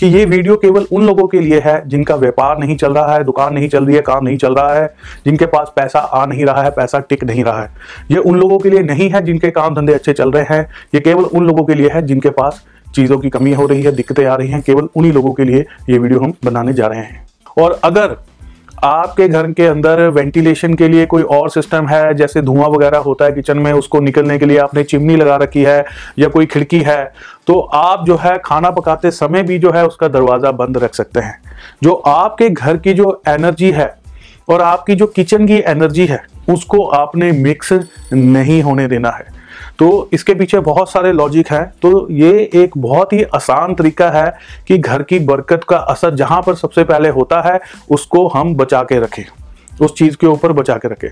कि ये वीडियो केवल उन लोगों के लिए है जिनका व्यापार नहीं चल रहा है, दुकान नहीं चल रही है, काम नहीं चल रहा है, जिनके पास पैसा आ नहीं रहा है, पैसा टिक नहीं रहा है। ये उन लोगों के लिए नहीं है जिनके काम धंधे अच्छे चल रहे हैं, ये केवल उन लोगों के लिए है जिनके पास चीज़ों की कमी हो रही है, दिक्कतें आ रही हैं, केवल उन्हीं लोगों के लिए ये वीडियो हम बनाने जा रहे हैं। और अगर आपके घर के अंदर वेंटिलेशन के लिए कोई और सिस्टम है? जैसे धुआँ वगैरह होता है किचन में, उसको निकलने के लिए आपने चिमनी लगा रखी है या कोई खिड़की है? तो आप जो है खाना पकाते समय भी जो है उसका दरवाज़ा बंद रख सकते हैं। जो आपके घर की जो एनर्जी है और आपकी जो किचन की एनर्जी है, उसको आपने मिक्स नहीं होने देना है। तो इसके पीछे बहुत सारे लॉजिक है। तो ये एक बहुत ही आसान तरीका है कि घर की बरकत का असर जहाँ पर सबसे पहले होता है, उसको हम बचा के रखें। उस चीज़ के ऊपर बचा के रखें।